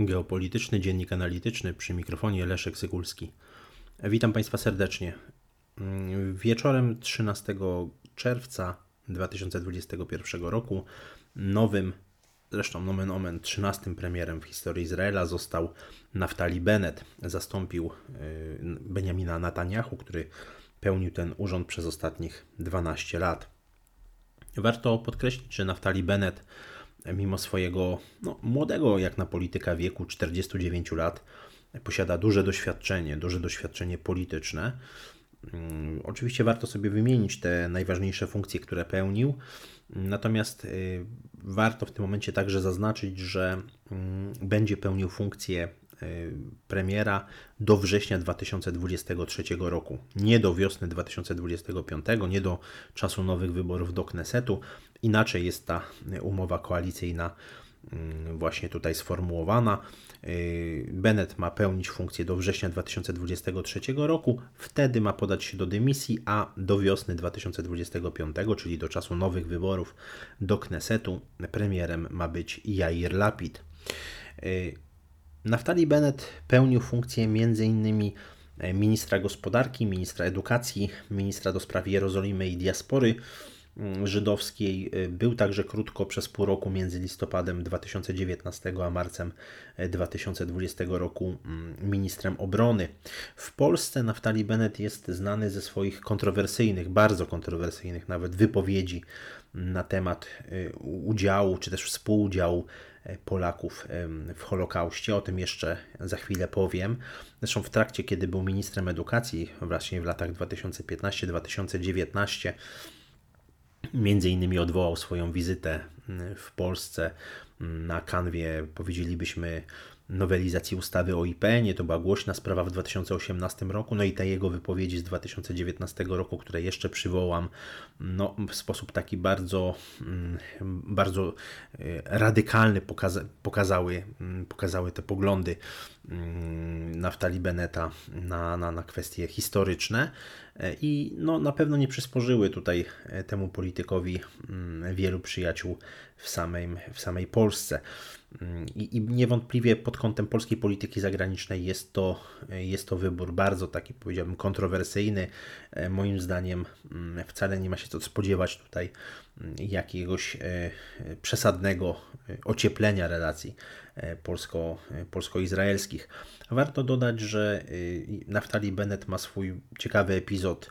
Geopolityczny Dziennik Analityczny przy mikrofonie Leszek Sykulski. Witam Państwa serdecznie. Wieczorem 13 czerwca 2021 roku nowym, zresztą nomen omen 13 premierem w historii Izraela został Naftali Bennett. Zastąpił y, Benjamina Netanyahu, który pełnił ten urząd przez ostatnich 12 lat. Warto podkreślić, że Naftali Bennett mimo swojego no, młodego jak na polityka wieku 49 lat, posiada duże doświadczenie, duże doświadczenie polityczne. Mm, oczywiście warto sobie wymienić te najważniejsze funkcje, które pełnił. Natomiast y, warto w tym momencie także zaznaczyć, że mm, będzie pełnił funkcję y, premiera do września 2023 roku. Nie do wiosny 2025, nie do czasu nowych wyborów do Knesetu. Inaczej jest ta umowa koalicyjna mm, właśnie tutaj sformułowana. Y, Bennett ma pełnić funkcję do września 2023 roku, wtedy ma podać się do dymisji, a do wiosny 2025, czyli do czasu nowych wyborów do Knesetu, premierem ma być Jair Lapid. Y, Naftali Bennett pełnił funkcję m.in. ministra gospodarki, ministra edukacji, ministra do spraw Jerozolimy i diaspory, żydowskiej. Y, był także krótko przez pół roku między listopadem 2019 a marcem 2020 y, roku mm, ministrem obrony. W Polsce Naftali Bennett jest znany ze swoich kontrowersyjnych, bardzo kontrowersyjnych nawet wypowiedzi na temat y, udziału czy też współudziału Polaków w Holokauście. O tym jeszcze za chwilę powiem. Zresztą w trakcie, kiedy był ministrem edukacji, właśnie w latach 2015-2019, Między innymi odwołał swoją wizytę mm, w Polsce mm, na kanwie, powiedzielibyśmy, nowelizacji ustawy o IPN. To była głośna sprawa w 2018 roku, no i te jego wypowiedzi z 2019 roku, które jeszcze przywołam, no, w sposób taki bardzo, mm, bardzo e, radykalny pokaza pokazały, pokazały te poglądy Naftali Beneta na, na, na kwestie historyczne e, i no, na pewno nie przysporzyły tutaj e, temu politykowi wielu przyjaciół w samej, w samej Polsce. I, I, niewątpliwie pod kątem polskiej polityki zagranicznej jest to, jest to wybór bardzo taki, powiedziałbym, kontrowersyjny. E, moim zdaniem mm, wcale nie ma się co spodziewać tutaj mm, jakiegoś e, przesadnego e, ocieplenia relacji polsko, polsko-izraelskich. Warto dodać, że Naftali Bennett ma swój ciekawy epizod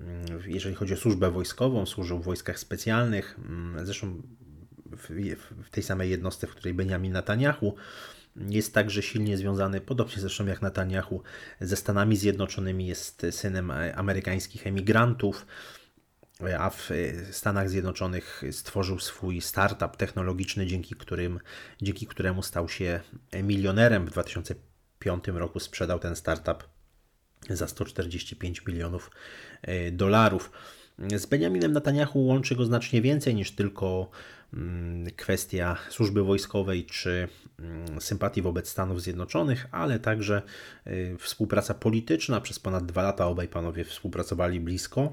mm, jeżeli chodzi o służbę wojskową, służył w wojskach specjalnych. Zresztą w, tej samej jednostce, w której Benjamin Netanyahu jest także silnie związany, podobnie zresztą jak Netanyahu, ze Stanami Zjednoczonymi, jest synem amerykańskich emigrantów, a w Stanach Zjednoczonych stworzył swój startup technologiczny, dzięki, którym, dzięki któremu stał się milionerem. W 2005 roku sprzedał ten startup za 145 milionów e, dolarów. Z Benjaminem Netanyahu łączy go znacznie więcej niż tylko mm, kwestia służby wojskowej czy mm, sympatii wobec Stanów Zjednoczonych, ale także y, współpraca polityczna. Przez ponad dwa lata obaj panowie współpracowali blisko.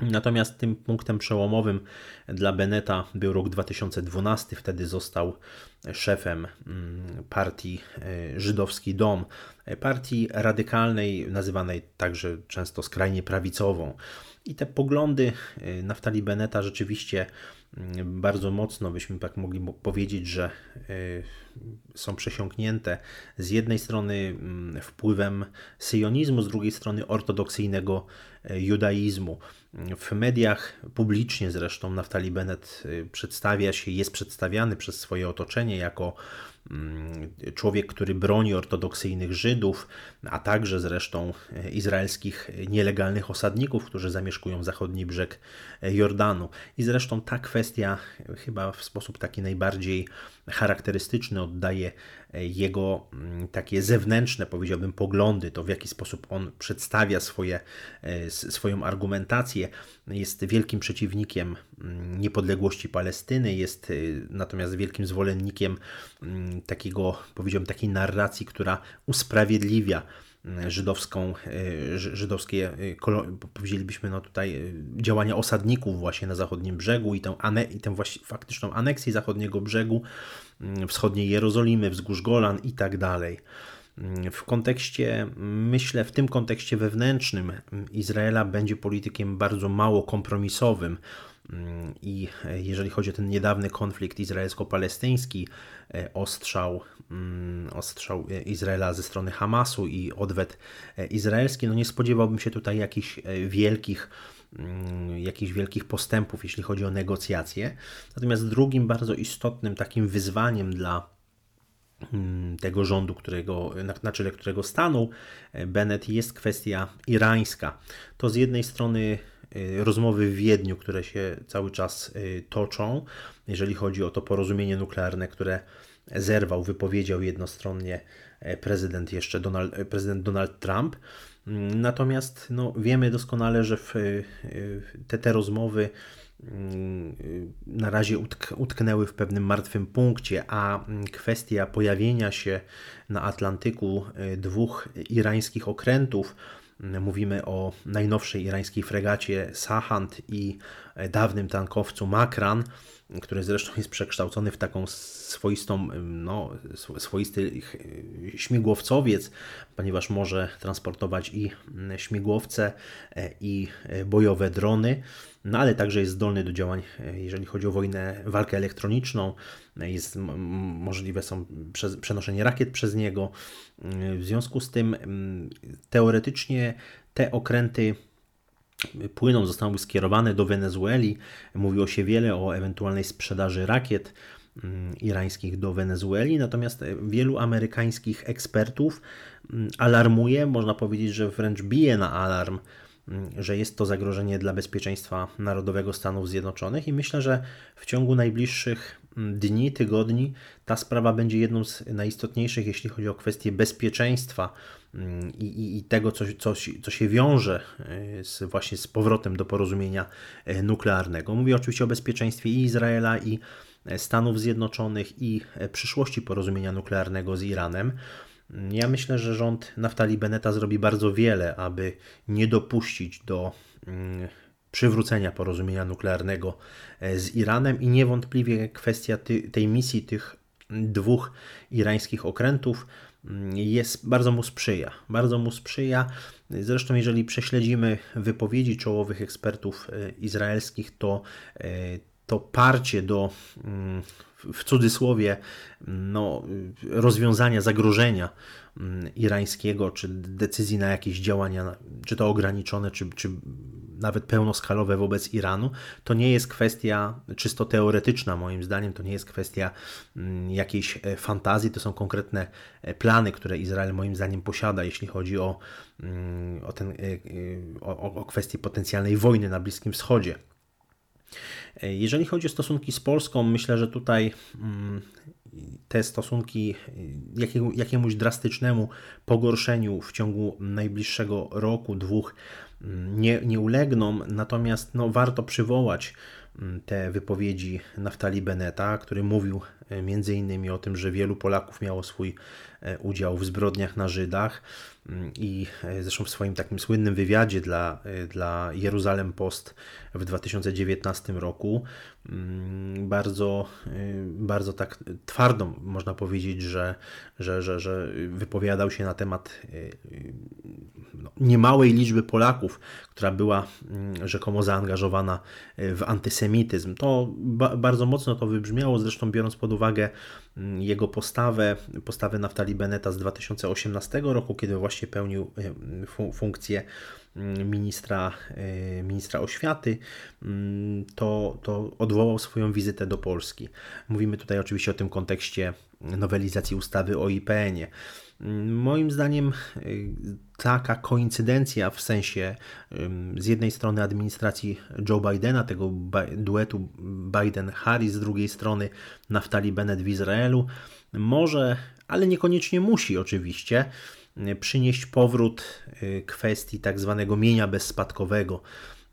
Natomiast tym punktem przełomowym dla Beneta był rok 2012. Wtedy został szefem mm, partii y, Żydowski Dom, partii radykalnej, nazywanej także często skrajnie prawicową. I te poglądy y, Naftali Beneta rzeczywiście mm, bardzo mocno, byśmy tak mogli powiedzieć, że y, są przesiąknięte z jednej strony mm, wpływem syjonizmu, z drugiej strony ortodoksyjnego judaizmu. W mediach publicznie zresztą Naftali Bennett przedstawia się, jest przedstawiany przez swoje otoczenie jako Mm, człowiek, który broni ortodoksyjnych Żydów, a także zresztą izraelskich nielegalnych osadników, którzy zamieszkują zachodni brzeg Jordanu. I zresztą ta kwestia chyba w sposób taki najbardziej charakterystyczny oddaje jego mm, takie zewnętrzne, powiedziałbym, poglądy, to w jaki sposób on przedstawia swoje, e, swoją argumentację. Jest wielkim przeciwnikiem mm, niepodległości Palestyny, jest e, natomiast wielkim zwolennikiem mm, takiego, powiedziałbym, takiej narracji, która usprawiedliwia żydowską, e, żydowskie, powiedzielibyśmy no tutaj, działania osadników właśnie na zachodnim brzegu i tę, i tę właśnie faktyczną aneksję zachodniego brzegu wschodniej Jerozolimy, wzgórz Golan i tak dalej. W kontekście, myślę, w tym kontekście wewnętrznym Izraela będzie politykiem bardzo mało kompromisowym. I jeżeli chodzi o ten niedawny konflikt izraelsko-palestyński, ostrzał, ostrzał Izraela ze strony Hamasu i odwet izraelski, no nie spodziewałbym się tutaj jakichś wielkich jakichś wielkich postępów, jeśli chodzi o negocjacje. Natomiast drugim bardzo istotnym takim wyzwaniem dla Mm, tego rządu, którego, na, na czele którego stanął e, Bennett, jest kwestia irańska. To z jednej strony e, rozmowy w Wiedniu, które się cały czas e, toczą, jeżeli chodzi o to porozumienie nuklearne, które zerwał, wypowiedział jednostronnie prezydent jeszcze Donald, prezydent Donald Trump. Mm, natomiast no, wiemy doskonale, że w, te, te rozmowy Mm, na razie utk utknęły w pewnym martwym punkcie, a kwestia pojawienia się na Atlantyku y, dwóch irańskich okrętów, mm, mówimy o najnowszej irańskiej fregacie Sahand i dawnym tankowcu Makran, który zresztą jest przekształcony w taką swoistą, no, swoisty śmigłowcowiec, ponieważ może transportować i śmigłowce, e, i bojowe drony no ale także jest zdolny do działań, e, jeżeli chodzi o wojnę, walkę elektroniczną. Jest, możliwe są przenoszenie rakiet przez niego. W związku z tym teoretycznie te okręty płyną, zostały skierowane do Wenezueli. Mówiło się wiele o ewentualnej sprzedaży rakiet irańskich do Wenezueli, natomiast wielu amerykańskich ekspertów alarmuje, można powiedzieć, że wręcz bije na alarm że jest to zagrożenie dla bezpieczeństwa narodowego Stanów Zjednoczonych i myślę, że w ciągu najbliższych mm, dni, tygodni ta sprawa będzie jedną z najistotniejszych, jeśli chodzi o kwestie bezpieczeństwa mm, i, i, i tego, co, co, co się wiąże e, z, właśnie z powrotem do porozumienia e, nuklearnego. Mówię oczywiście o bezpieczeństwie i Izraela, i e, Stanów Zjednoczonych, i przyszłości porozumienia nuklearnego z Iranem. Ja myślę, że rząd Naftali Beneta zrobi bardzo wiele, aby nie dopuścić do mm, przywrócenia porozumienia nuklearnego e, z Iranem i niewątpliwie kwestia tej misji tych dwóch irańskich okrętów mm, jest bardzo mu sprzyja. Bardzo mu sprzyja. Zresztą, jeżeli prześledzimy wypowiedzi czołowych ekspertów e, izraelskich, to e, to parcie do mm, w cudzysłowie no, rozwiązania zagrożenia mm, irańskiego, czy decyzji na jakieś działania, czy to ograniczone, czy, czy nawet pełnoskalowe wobec Iranu, to nie jest kwestia czysto teoretyczna, moim zdaniem, to nie jest kwestia mm, jakiejś e, fantazji, to są konkretne e, plany, które Izrael moim zdaniem posiada, jeśli chodzi o, mm, o, ten, e, o, o kwestię potencjalnej wojny na Bliskim Wschodzie. Jeżeli chodzi o stosunki z Polską, myślę, że tutaj mm, te stosunki jakiemuś drastycznemu pogorszeniu w ciągu najbliższego roku, dwóch mm, nie, nie ulegną, natomiast no, warto przywołać mm, te wypowiedzi Naftali Beneta, który mówił między innymi o tym, że wielu Polaków miało swój e, udział w zbrodniach na Żydach i e, zresztą w swoim takim słynnym wywiadzie dla, e, dla Jeruzalem Post w 2019 roku mm, bardzo, e, bardzo tak twardo można powiedzieć, że, że, że, że wypowiadał się na temat no, niemałej liczby Polaków, która była mm, rzekomo zaangażowana w antysemityzm. To ba bardzo mocno to wybrzmiało, zresztą biorąc pod uwagę mm, jego postawę, postawę Naftali Beneta z 2018 roku, kiedy właśnie właśnie pełnił e, funkcję mm, ministra, e, ministra oświaty, mm, to, to odwołał swoją wizytę do Polski. Mówimy tutaj oczywiście o tym kontekście nowelizacji ustawy o IPN-ie. Mm, moim zdaniem e, taka koincydencja w sensie z jednej strony administracji Joe Bidena, tego duetu Biden-Harris, z drugiej strony Naftali Bennett w Izraelu, może, ale niekoniecznie musi oczywiście, przynieść powrót y, kwestii tak zwanego mienia bezspadkowego.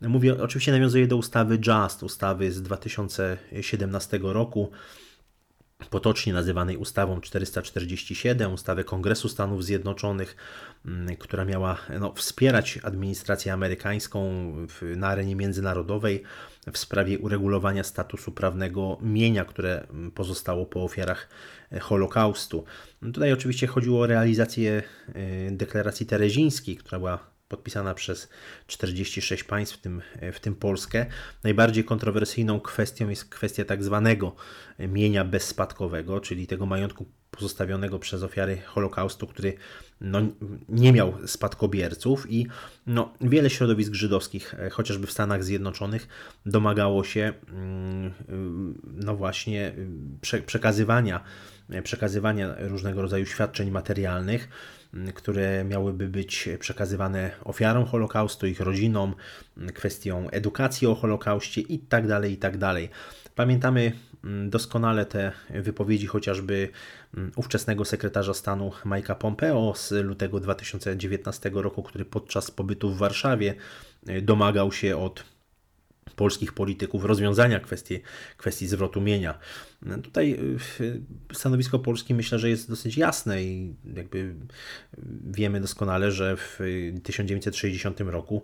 Mówię, oczywiście nawiązuję do ustawy JUST, ustawy z 2017 roku, potocznie nazywanej ustawą 447, ustawę Kongresu Stanów Zjednoczonych, mm, która miała no, wspierać administrację amerykańską w, na arenie międzynarodowej w sprawie uregulowania statusu prawnego mienia, które mm, pozostało po ofiarach e, Holokaustu. Tutaj oczywiście chodziło o realizację e, deklaracji terezińskiej, która była podpisana przez 46 państw, w tym, w tym Polskę. Najbardziej kontrowersyjną kwestią jest kwestia tak zwanego mienia bezspadkowego, czyli tego majątku pozostawionego przez ofiary Holokaustu, który no, nie miał spadkobierców i no, wiele środowisk żydowskich, e, chociażby w Stanach Zjednoczonych, domagało się mm, no właśnie przekazywania, przekazywania różnego rodzaju świadczeń materialnych które miałyby być przekazywane ofiarom Holokaustu, ich rodzinom, kwestią edukacji o Holokauście itd. Tak itd. Tak Pamiętamy doskonale te wypowiedzi chociażby ówczesnego sekretarza stanu Mike'a Pompeo z lutego 2019 roku, który podczas pobytu w Warszawie domagał się od polskich polityków rozwiązania kwestii, kwestii zwrotu mienia. Tutaj y, stanowisko Polski myślę, że jest dosyć jasne i jakby wiemy doskonale, że w 1960 roku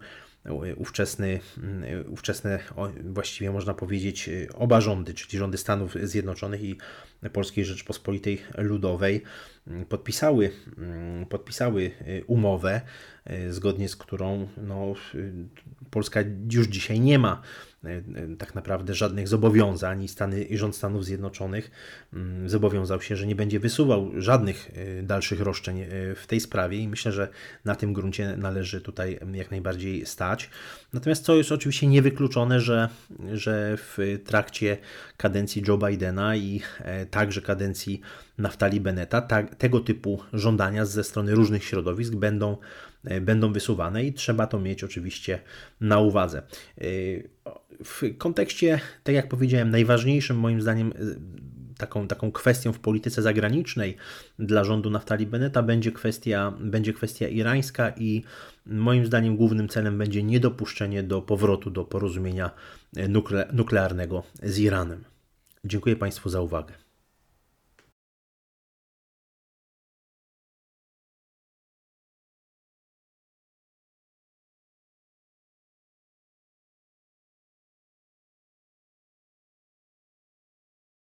ówczesny, ówczesne, właściwie można powiedzieć, oba rządy, czyli rządy Stanów Zjednoczonych i Polskiej Rzeczpospolitej Ludowej podpisały, podpisały umowę, zgodnie z którą no, Polska już dzisiaj nie ma E, tak naprawdę żadnych zobowiązań i, Stany, i rząd Stanów Zjednoczonych mm, zobowiązał się, że nie będzie wysuwał żadnych e, dalszych roszczeń e, w tej sprawie i myślę, że na tym gruncie należy tutaj jak najbardziej stać. Natomiast co jest oczywiście niewykluczone, że, że w trakcie kadencji Joe Bidena i także kadencji Naftali Beneta tak, tego typu żądania ze strony różnych środowisk będą będą wysuwane i trzeba to mieć oczywiście na uwadze w kontekście, tak jak powiedziałem, najważniejszym moim zdaniem y, taką, taką kwestią w polityce zagranicznej dla rządu Naftali Beneta będzie kwestia, będzie kwestia irańska i moim zdaniem głównym celem będzie niedopuszczenie do powrotu do porozumienia nukle, nuklearnego z Iranem. Dziękuję Państwu za uwagę.